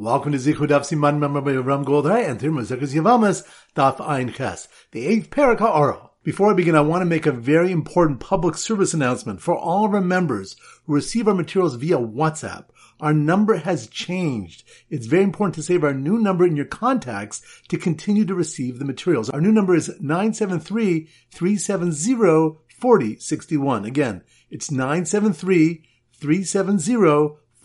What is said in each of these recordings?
Welcome to Zichud Daf Siman Member by Ram Goldhar and Tirmazekas Yevamos Daf Ein Ches, the eighth parak Ha'oro. Before I begin, I want to make a very important public service announcement for all of our members who receive our materials via WhatsApp. Our number has changed. It's very important to save our new number in your contacts to continue to receive the materials. Our new number is 973-370-4061. Again, it's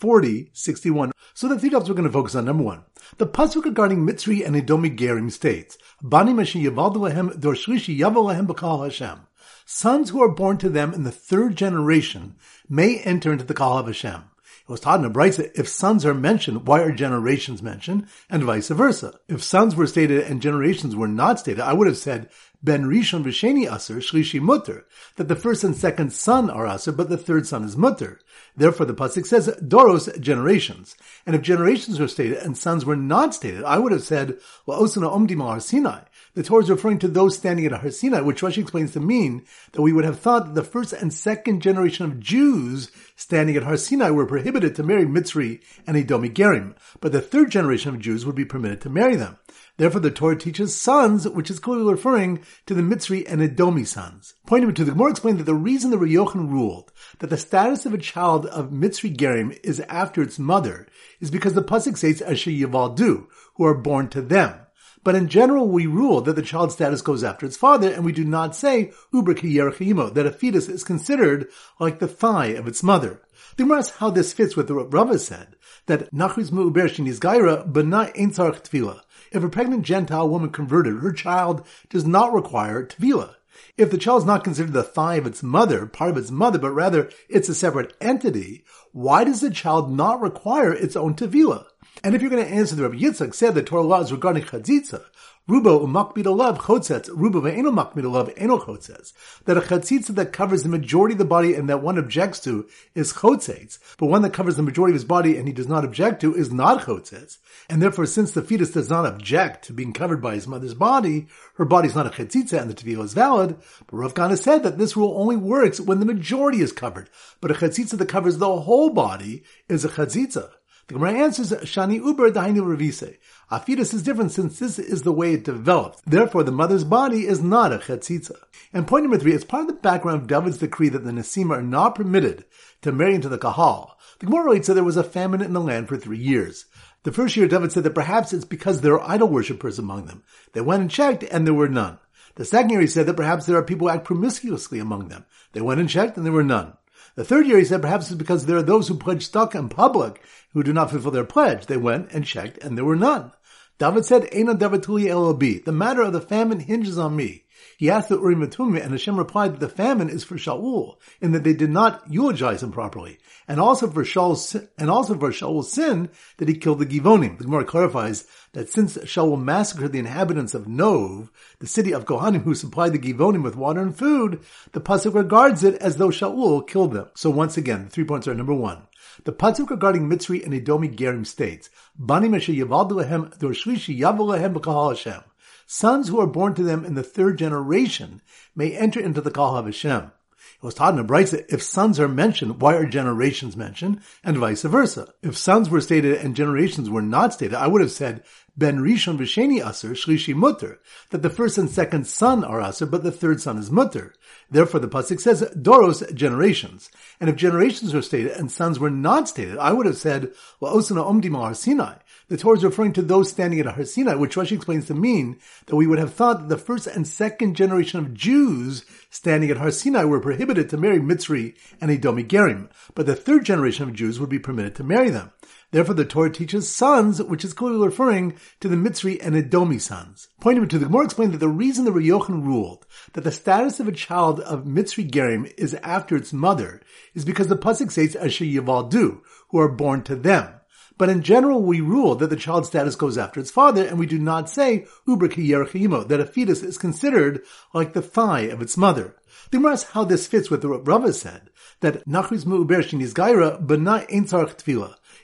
973-370 4061. So the three topics we're going to focus on. Number one, the pasuk regarding Mitzri and Edomi Gerim states, Bani Mashi Yavaldu Dorshlishi Yavol B'Kal Hashem. Sons who are born to them in the third generation may enter into the Kal of Hashem. It was taught in Brisa, if sons are mentioned, why are generations mentioned? And vice versa. If sons were stated and generations were not stated, I would have said, Ben Rishon V'Sheni Aser Shlishi Mutter, that the first and second son are Aser, but the third son is Mutter. Therefore, the pasuk says Doros generations, and if generations were stated and sons were not stated, I would have said Osana Omdim Har Sinai. The Torah is referring to those standing at Har Sinai, which Rashi explains to mean that we would have thought that the first and second generation of Jews standing at Har Sinai were prohibited to marry Mitzri and Edomi Gerim, but the third generation of Jews would be permitted to marry them. Therefore, the Torah teaches sons, which is clearly referring to the Mitzri and Edomi sons. Point number two, the Gemara explained that the reason the Riyochan ruled that the status of a child of Mitzri Gerim is after its mother is because the Pasuk says, Asher Yivaldu, who are born to them. But in general, we rule that the child's status goes after its father, and we do not say, uber that a fetus is considered like the thigh of its mother. The Gemara how this fits with what Rava said, that Nachriz Mu'uber Shinis Gaira, but not Ein Tevilah. If a pregnant Gentile woman converted, her child does not require Tevilah. If the child is not considered the thigh of its mother, part of its mother, but rather it's a separate entity, why does the child not require its own Tevilah? And if you're going to answer the Rabbi Yitzchak said that Torah law is regarding chatzitza, Rubo umakbid alav chotzets, rubo ve'eno makbid alav eno chotzets. That a chatzitza that covers the majority of the body and that one objects to is chotzets, but one that covers the majority of his body and he does not object to is not chotzets. And therefore, since the fetus does not object to being covered by his mother's body, her body is not a chatzitza and the tevilah is valid. But Rav Kahana said that this rule only works when the majority is covered. But a chatzitza that covers the whole body is a chatzitza. The Gemara answers, Shani Uber Dainu Revise. A fetus is different since this is the way it develops. Therefore, the mother's body is not a chetzitza. And point number three, as part of the background of David's decree that the Nesim are not permitted to marry into the Kahal, the Gemara writes that there was a famine in the land for three years. The first year, David said that perhaps it's because there are idol worshippers among them. They went and checked, and there were none. The second year, he said that perhaps there are people who act promiscuously among them. They went and checked, and there were none. The third year, he said, perhaps it's because there are those who pledge stock in public who do not fulfill their pledge. They went and checked, and there were none. David said, Eina Davatuli Elobi. The matter of the famine hinges on me. He asked the Urim and Tumim, and Hashem replied that the famine is for Shaul, and that they did not eulogize him properly, and also for Shaul's and also for Shaul's sin that he killed the Givonim. The Gemara clarifies that since Shaul massacred the inhabitants of Nov, the city of Kohanim who supplied the Givonim with water and food, the pasuk regards it as though Shaul killed them. So once again, the three points are number one. The pasuk regarding Mitzri and Edomi Gerim states, "Bani Meshe Yavadu Lehem Dorshlishi Yavu Lehem Hashem." Sons who are born to them in the third generation may enter into the Kal of Hashem. It was taught in a Brisa, if sons are mentioned, why are generations mentioned? And vice versa. If sons were stated and generations were not stated, I would have said, Ben Rishon V'Sheni Aser Shlishi Mutter, that the first and second son are Aser, but the third son is Mutter. Therefore, the pasuk says Doros generations, and if generations were stated and sons were not stated, I would have said Osana Omdim Har Sinai. The Torah is referring to those standing at Har Sinai, which Rashi explains to mean that we would have thought that the first and second generation of Jews standing at Har Sinai were prohibited to marry Mitzri and Edomi Gerim, but the third generation of Jews would be permitted to marry them. Therefore, the Torah teaches sons, which is clearly referring to the Mitzri and Edomi sons. Point to the Gemara explained that the reason the Riyochan ruled that the status of a child of Mitzri Gerim is after its mother is because the Pasuk says, Asher Yivaldu, who are born to them. But in general, we rule that the child's status goes after its father, and we do not say, that a fetus is considered like the thigh of its mother. The Gemara asks how this fits with what Rava said, that Nachriz Mu'uber Shinis Gaira, but not Ein.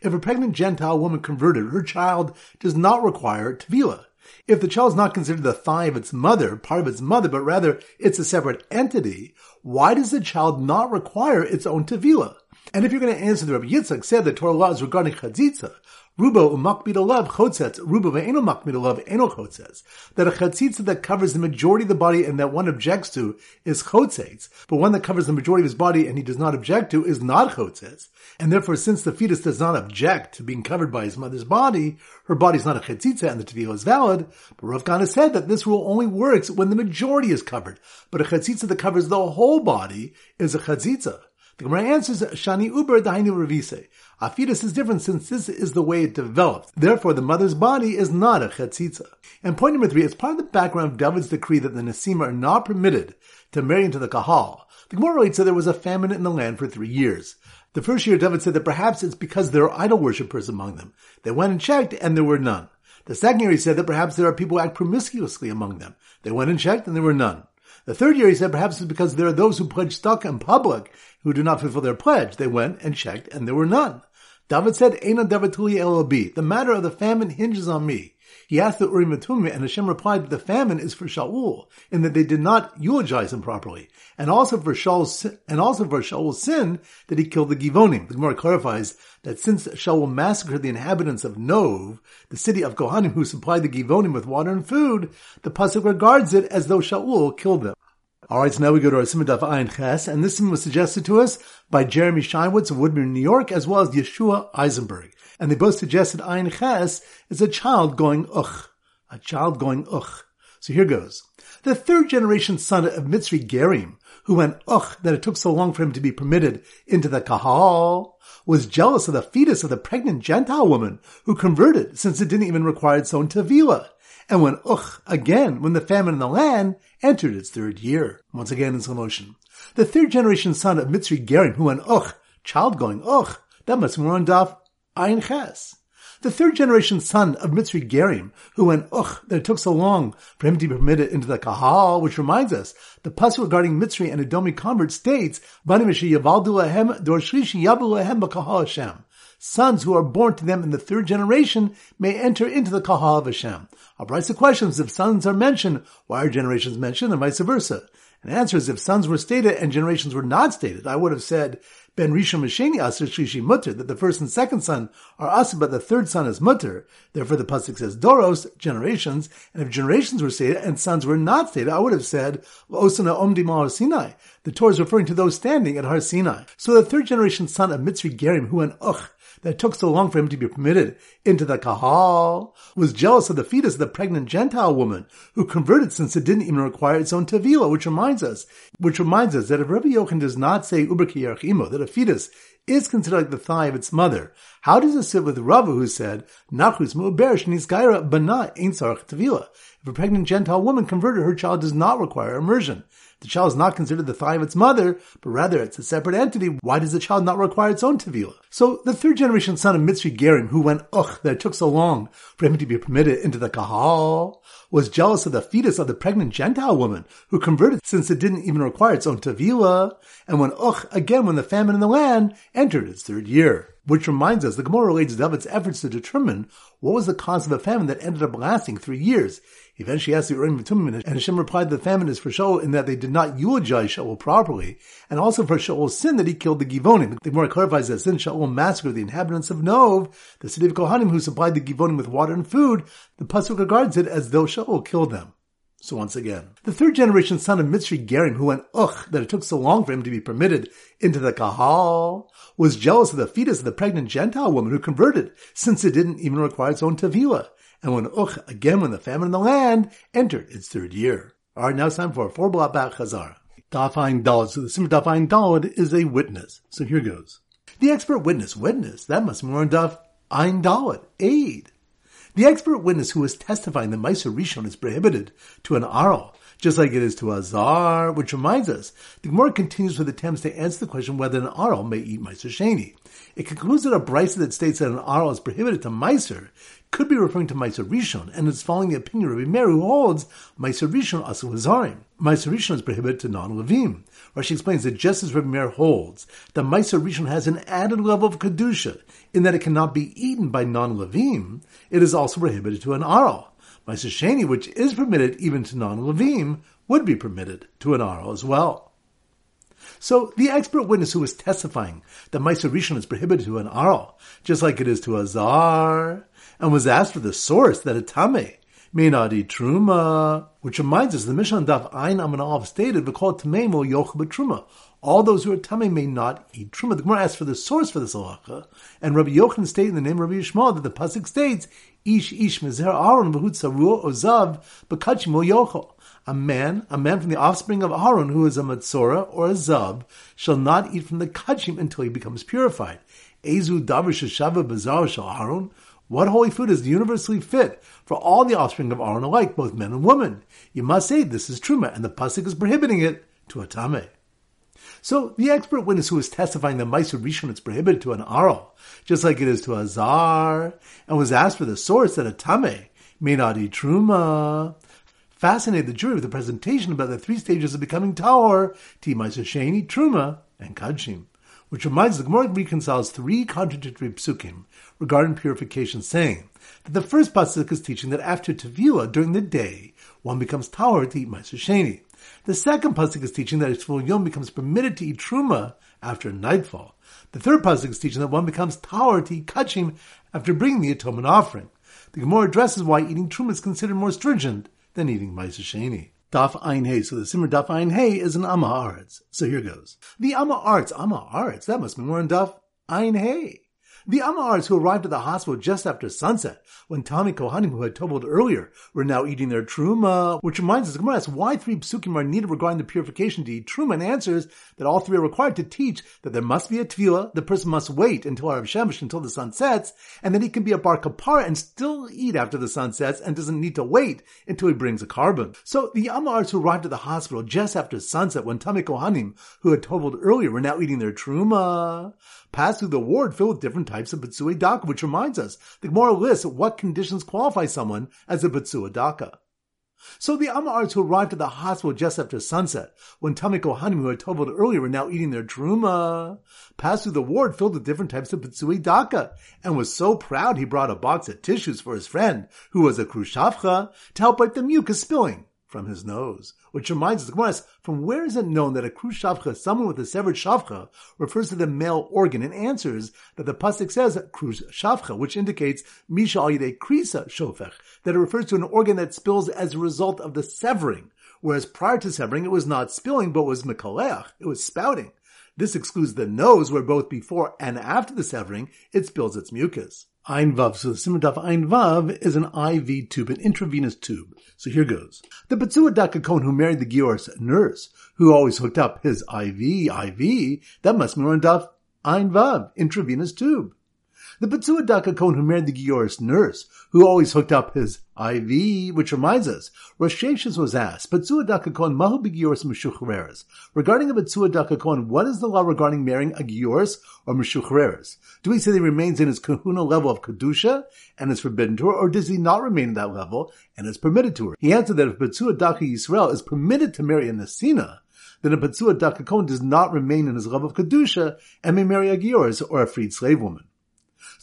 If a pregnant Gentile woman converted, her child does not require tevilah. If the child is not considered the thigh of its mother, part of its mother, but rather it's a separate entity, why does the child not require its own tevilah? And if you're going to answer the Rabbi Yitzchak said that Torah laws regarding chatzitza, Rubo umakbid alav chotzetz, rubo ve'eno makbid alav eno chotzetz. That a chatzitza that covers the majority of the body and that one objects to is chotzetz, but one that covers the majority of his body and he does not object to is not chotzetz. And therefore, since the fetus does not object to being covered by his mother's body, her body is not a chatzitza and the tevilah is valid. But Rav Kahana said that this rule only works when the majority is covered. But a chatzitza that covers the whole body is a chatzitza. The Gemara answers, Shani Uber Dainu Ravise. A fetus is different since this is the way it developed. Therefore, the mother's body is not a chetzitza. And point number three, as part of the background of David's decree that the Nesim are not permitted to marry into the Kahal, the Gemara writes that there was a famine in the land for three years. The first year, David said that perhaps it's because there are idol worshippers among them. They went and checked, and there were none. The second year, he said that perhaps there are people who act promiscuously among them. They went and checked, and there were none. The third year, he said, perhaps it's because there are those who pledge stock in public who do not fulfill their pledge. They went and checked, and there were none. David said, Eina Davatuli LOB. The matter of the famine hinges on me. He asked the Urim and Tumim, and Hashem replied that the famine is for Shaul, in that they did not eulogize him properly, and also for Shaul's and also for Shaul's sin that he killed the Givonim. The Gemara clarifies that since Shaul massacred the inhabitants of Nov, the city of Kohanim who supplied the Givonim with water and food, the pasuk regards it as though Shaul killed them. All right, so now we go to our Simon Daf Ayin Ches, and this one was suggested to us by Jeremy Scheinwitz of Woodmere, New York, as well as Yeshua Eisenberg. And they both suggested Ayin Ches is a child going ugh. A child going ugh. So here goes. The third generation son of Mitzri Gerim, who went ugh that it took so long for him to be permitted into the Kahal, was jealous of the fetus of the pregnant Gentile woman who converted since it didn't even require its own tevila and when Uch again, when the famine in the land entered its third year. Once again in slow motion. The third generation son of Mitzri Gerim, who went Uch, child going Uch, that must be on Daf Ayin Ches. The third generation son of Mitzri Gerim, who went Uch, that it took so long for him to be permitted into the Kahal, which reminds us, the pasuk regarding Mitzri and Edomi convert states, sons who are born to them in the third generation may enter into the Kahal of Hashem. Our Brisa questions if sons are mentioned, why are generations mentioned, and vice versa. And answers if sons were stated and generations were not stated. I would have said Ben Rishon Mesheni Aser Shlishi Mutter, that the first and second son are Aser, but the third son is Mutter. Therefore the Pasuk says Doros, generations, and if generations were stated and sons were not stated, I would have said Osana Omdi Har Sinai. The Torah is referring to those standing at Har Sinai. So the third generation son of Mitzri Gerim, who went Uch, that took so long for him to be permitted into the kahal, was jealous of the fetus of the pregnant Gentile woman who converted since it didn't even require its own tevila, which reminds us, which reminds us that if Rabbi Yochanan does not say uberkiyarchimo, that a fetus is considered like the thigh of its mother, how does it sit with Rava who said, Nachus mu'ber shnizgaira bana ain't sarach tevila? If a pregnant Gentile woman converted, her child does not require immersion. The child is not considered the thigh of its mother, but rather it's a separate entity. Why does the child not require its own tevila? So the third generation son of Mitzri Gerim, who went ugh that it took so long for him to be permitted into the kahal, was jealous of the fetus of the pregnant Gentile woman who converted since it didn't even require its own tevila, and when ugh again when the famine in the land entered its third year. Which reminds us, the Gemara relates David's efforts to determine what was the cause of a famine that ended up lasting three years. Eventually asked the Urim and and Hashem replied the famine is for Shaul in that they did not eulogize Shaul properly, and also for Shaul's sin that he killed the Givonim. The Gemara clarifies that since Shaul massacred the inhabitants of Nov, the city of Kohanim, who supplied the Givonim with water and food, the Pasuk regards it as though Shaul killed them. So once again, the third generation son of Mitzri Gerim, who went ugh that it took so long for him to be permitted into the Kahal, was jealous of the fetus of the pregnant Gentile woman who converted, since it didn't even require its own tevila and when Uch, again when the famine in the land, entered its third year. Alright, now it's time for a four block back Chazara. Dafain Dalad. So the Simmer Dafain Dalad is a witness. So here goes. The expert witness, witness, that must be more Daf Ein Dalad, aid. The expert witness who is testifying that Meiser Rishon is prohibited to an Aral, just like it is to Azar, which reminds us, the Gemara continues with attempts to answer the question whether an Aral may eat Meiser Sheni. It concludes that a brisa that states that an Aral is prohibited to Meiser could be referring to Meiser Rishon, and is following the opinion of Rabbi Meir, who holds Meiser Rishon asu hazarim. Meiser Rishon is prohibited to non-levim. Rashi explains that just as Rabbi Meir holds that Meiser Rishon has an added level of kedusha in that it cannot be eaten by non-levim, it is also prohibited to an aral. Sheni, which is permitted even to non-levim, would be permitted to an aral as well. So the expert witness who was testifying that Meiser Rishon is prohibited to an Aral, just like it is to a Zar, and was asked for the source that a Tame may not eat Truma, which reminds us the Mishnah Daf Ein Amanal stated, "V'kol Tamei mo yoch Truma." All those who are Tamei may not eat Truma. The Gemara asks for the source for this halacha, and Rabbi Yochanan stated in the name of Rabbi Yishmael that the pasuk states, "Ish ish mezer Aaron v'hut saru ozav b'kachim mo yochel." A man, a man from the offspring of Aaron who is a Matzora or a Zab, shall not eat from the Kachim until he becomes purified. Ezu davar sheshava bazar shal Aaron. What holy food is universally fit for all the offspring of Aaron alike, both men and women? You must say this is truma, and the pasuk is prohibiting it to a tame. So the expert witness who is testifying that Meiser Rishon is prohibited to an Aral, just like it is to a Zar, and was asked for the source that a Tame may not eat Truma, fascinated the jury with a presentation about the three stages of becoming Tahor, Timaiser Sheni, Truma, and Kadshim. Which reminds the Gemara reconciles three contradictory psukim regarding purification, saying that the first pasuk is teaching that after Tevila during the day, one becomes Tahor to eat Meiser Sheni. The second pasuk is teaching that a full Yom becomes permitted to eat truma after nightfall. The third pasuk is teaching that one becomes tahor to eat kachim after bringing the atonement offering. The Gemara addresses why eating truma is considered more stringent than eating ma'aser sheni. Daf Ein Hey. So the Simmer Daf Ein Hey is an Amma Aretz. So here goes. The Amma Aretz, Amma Aretz, that must be more in Daf Ein Hey. The Amahars who arrived at the hospital just after sunset, when Tommy Kohanim, who had told earlier, were now eating their truma, which reminds us, Gemara asks why three psukim are needed regarding the purification to eat truma, and answers that all three are required to teach that there must be a tvila, the person must wait until Arav Shemesh, until the sun sets, and then he can be a bar kapara and still eat after the sun sets and doesn't need to wait until he brings a korban. So the Amahars who arrived at the hospital just after sunset, when Tommy Kohanim, who had told earlier, were now eating their truma, passed through the ward filled with different types of Betsui Daka, which reminds us the Gemara lists what conditions qualify someone as a Betsua Daka. So the who arrived at the hospital just after sunset, when Tamik Ohanim, who had told earlier, were now eating their truma, passed through the ward filled with different types of Betsui Daka, and was so proud he brought a box of tissues for his friend, who was a Krushavcha, to help wipe the mucus spilling from his nose. Which reminds us, the Gemara from where is it known that a kru shavcha, someone with a severed shavcha, refers to the male organ and answers that the pasuk says kru shavcha, which indicates misha alide krisa shofech, that it refers to an organ that spills as a result of the severing, whereas prior to severing it was not spilling but was mekaleach, it was spouting. This excludes the nose, where both before and after the severing it spills its mucus. Ein Vav. So the Simon Ein Vav is an IV tube, an intravenous tube. So here goes. The Betzua Dakakon who married the Gior's nurse, who always hooked up his IV, IV, that must be on Daf Ein Vav, intravenous tube. The Betzua Dakakon who married the Gior's nurse, who always hooked up his IV, which reminds us, Rosh was asked, Betzua Dakakon mahu begiors meshuchreres. Regarding a Betzua Dakakon, what is the law regarding marrying a Giors or meshuchreres? Do we say he remains in his kahuna level of kedusha and is forbidden to her, or does he not remain at that level and is permitted to her? He answered that if Betzua Daka Yisrael is permitted to marry a Nesina, then a Betzua Dakakon does not remain in his level of kedusha and may marry a Giors or a freed slave woman.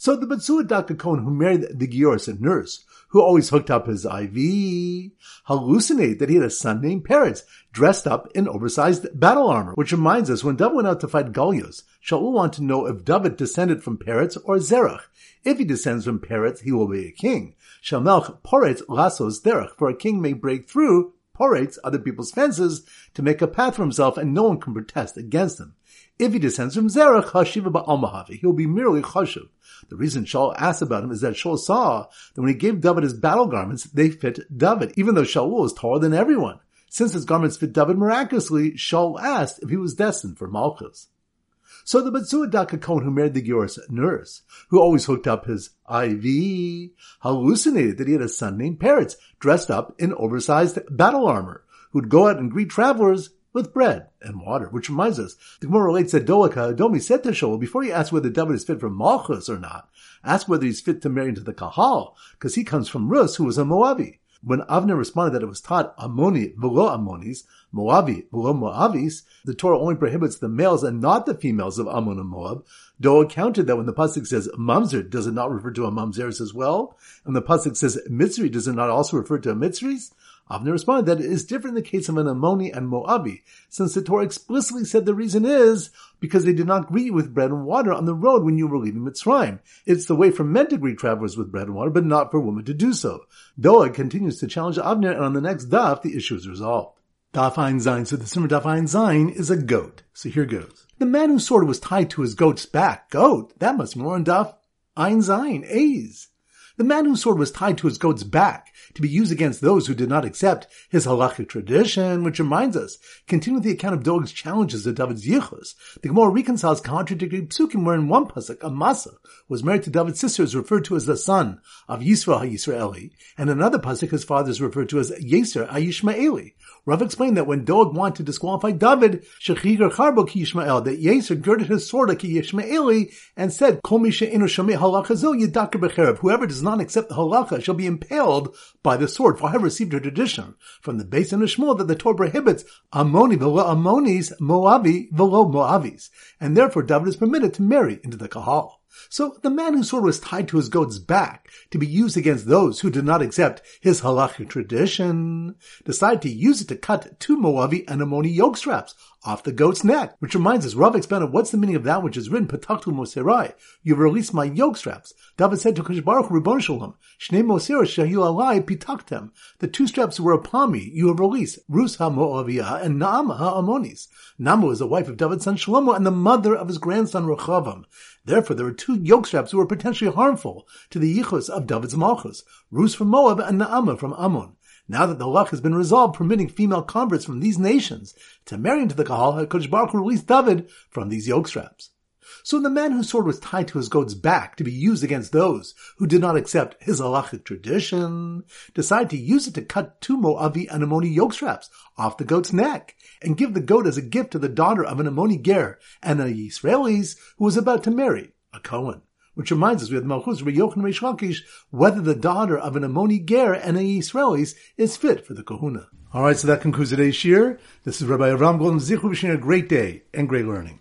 So the Betzua Dakakon who married the Giors and nurse who always hooked up his IV, hallucinated that he had a son named Peretz, dressed up in oversized battle armor. Which reminds us, when David went out to fight Goliath, Shaul wanted to know if David descended from Peretz or Zerach. If he descends from Peretz, he will be a king. Shamelch Poretz Lasos Zerach, for a king may break through Poretz, other people's fences, to make a path for himself, and no one can protest against him. If he descends from Zerach, Hashiva Ba'almahavi, he'll be merely Chashiv. The reason Shaul asked about him is that Shaul saw that when he gave David his battle garments, they fit David, even though Shaul was taller than everyone. Since his garments fit David miraculously, Shaul asked if he was destined for Malchus. So the Betzua Dakakon who married the Gior's nurse, who always hooked up his IV, hallucinated that he had a son named Peretz, dressed up in oversized battle armor, who'd go out and greet travelers with bread and water. Which reminds us, the Gemara relates that Doeg HaAdomi said to Shaul, before you ask whether David is fit for Malchus or not, ask whether he's fit to marry into the Kahal, because he comes from Rus, who was a Moabi. When Avner responded that it was taught Ammoni velo Ammonis, Moabi velo Moavis, the Torah only prohibits the males and not the females of Ammon and Moab. Doeg counted that when the pasuk says mamzer, does it not refer to a mamzeris as well? And the pasuk says mitzri, does it not also refer to a mitzris? Avner responded that it is different in the case of an Ammoni and Moabi, since the Torah explicitly said the reason is because they did not greet you with bread and water on the road when you were leaving Mitzrayim. It's the way for men to greet travelers with bread and water, but not for women to do so. Doeg continues to challenge Avner, and on the next daf, the issue is resolved. Daf Ein Zayin. So the Simmer Daf Ein Zayin is a goat. So here goes. The man whose sword was tied to his goat's back. Goat. That must be more on Daf Ein Zayin. A's. The man whose sword was tied to his goat's back to be used against those who did not accept his halachic tradition, which reminds us, continuing the account of Doeg's challenges to David's yichus, the Gemara reconciles contradictory psukim where in one pasuk, Amasa was married to David's sister is referred to as the son of Yisrael HaYisraeli, and another pasuk his father is referred to as Yeser HaYishmaeli. Rav explained that when Doeg wanted to disqualify David, Shechigar Charbo ki Yishmael, that Yeser girded his sword like Yishmaeli and said, Kol halacha Whoever does not accept the halacha shall be impaled the sword. For I have received a tradition from the base of Shmuel that the Torah prohibits Ammoni velo Ammonis, Moavi velo Moavis, and therefore David is permitted to marry into the Kahal. So the man whose sword was tied to his goat's back to be used against those who did not accept his halachic tradition decided to use it to cut two Moavi and yoke straps off the goat's neck. Which reminds us, Rav expanded what's the meaning of that which is written, Patachtu Moserai, you've released my yoke straps. David said to Kosh Baruch Ribbon Shalom, Shnei Moser Shayu Alai Pitachtem. The two straps were upon me, you have released, Rus HaMoaviyah and Naam HaAmonis. Naama was the wife of David's son Shlomo and the mother of his grandson Rechavam. Therefore, there were two yoke straps who were potentially harmful to the yichus of David's malchus, Rus from Moab and Naama from Ammon. Now that the luck has been resolved, permitting female converts from these nations to marry into the Kahal, HaKadosh Baruch released David from these yoke straps. So the man whose sword was tied to his goat's back to be used against those who did not accept his halachic tradition decided to use it to cut two Moavi and Ammoni yoke straps off the goat's neck and give the goat as a gift to the daughter of an Ammoni ger and a Israelis who was about to marry a Cohen. Which reminds us, we have Malchus Yochanan Reish Lakish, whether the daughter of an Ammoni ger and a Israelis is fit for the Kohuna. All right, so that concludes today's shir. This is Rabbi Avram Golden Zichu wishing a great day and great learning.